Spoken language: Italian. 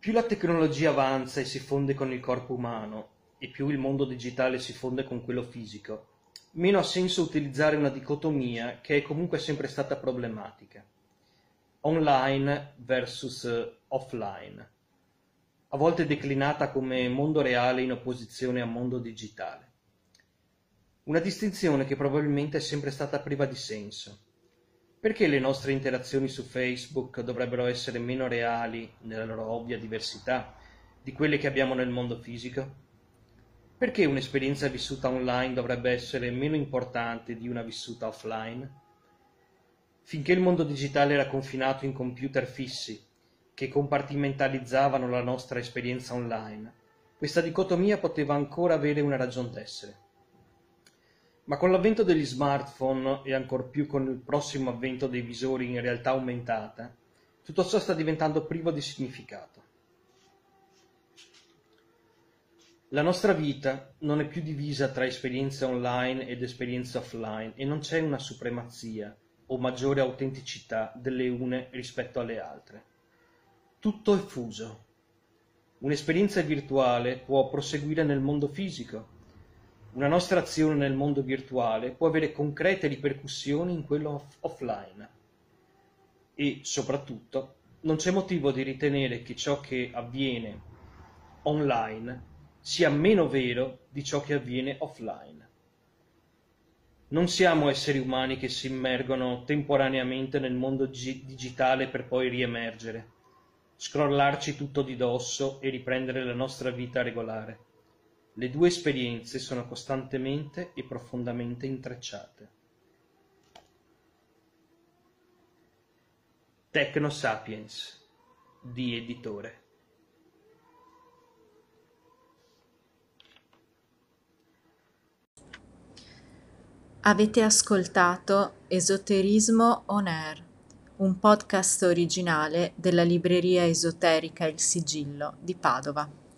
Più la tecnologia avanza e si fonde con il corpo umano, e più il mondo digitale si fonde con quello fisico, meno ha senso utilizzare una dicotomia che è comunque sempre stata problematica. Online versus offline, a volte declinata come mondo reale in opposizione a mondo digitale. Una distinzione che probabilmente è sempre stata priva di senso. Perché le nostre interazioni su Facebook dovrebbero essere meno reali, nella loro ovvia diversità, di quelle che abbiamo nel mondo fisico? Perché un'esperienza vissuta online dovrebbe essere meno importante di una vissuta offline? Finché il mondo digitale era confinato in computer fissi, che compartimentalizzavano la nostra esperienza online, questa dicotomia poteva ancora avere una ragion d'essere. Ma con l'avvento degli smartphone e ancor più con il prossimo avvento dei visori in realtà aumentata, tutto ciò sta diventando privo di significato. La nostra vita non è più divisa tra esperienze online ed esperienze offline e non c'è una supremazia o maggiore autenticità delle une rispetto alle altre. Tutto è fuso. Un'esperienza virtuale può proseguire nel mondo fisico, una nostra azione nel mondo virtuale può avere concrete ripercussioni in quello off- offline e, soprattutto, non c'è motivo di ritenere che ciò che avviene online sia meno vero di ciò che avviene offline. Non siamo esseri umani che si immergono temporaneamente nel mondo gi- digitale per poi riemergere, scrollarci tutto di dosso e riprendere la nostra vita regolare. Le due esperienze sono costantemente e profondamente intrecciate. Techno Sapiens di editore. Avete ascoltato Esoterismo On Air, un podcast originale della libreria esoterica Il Sigillo di Padova.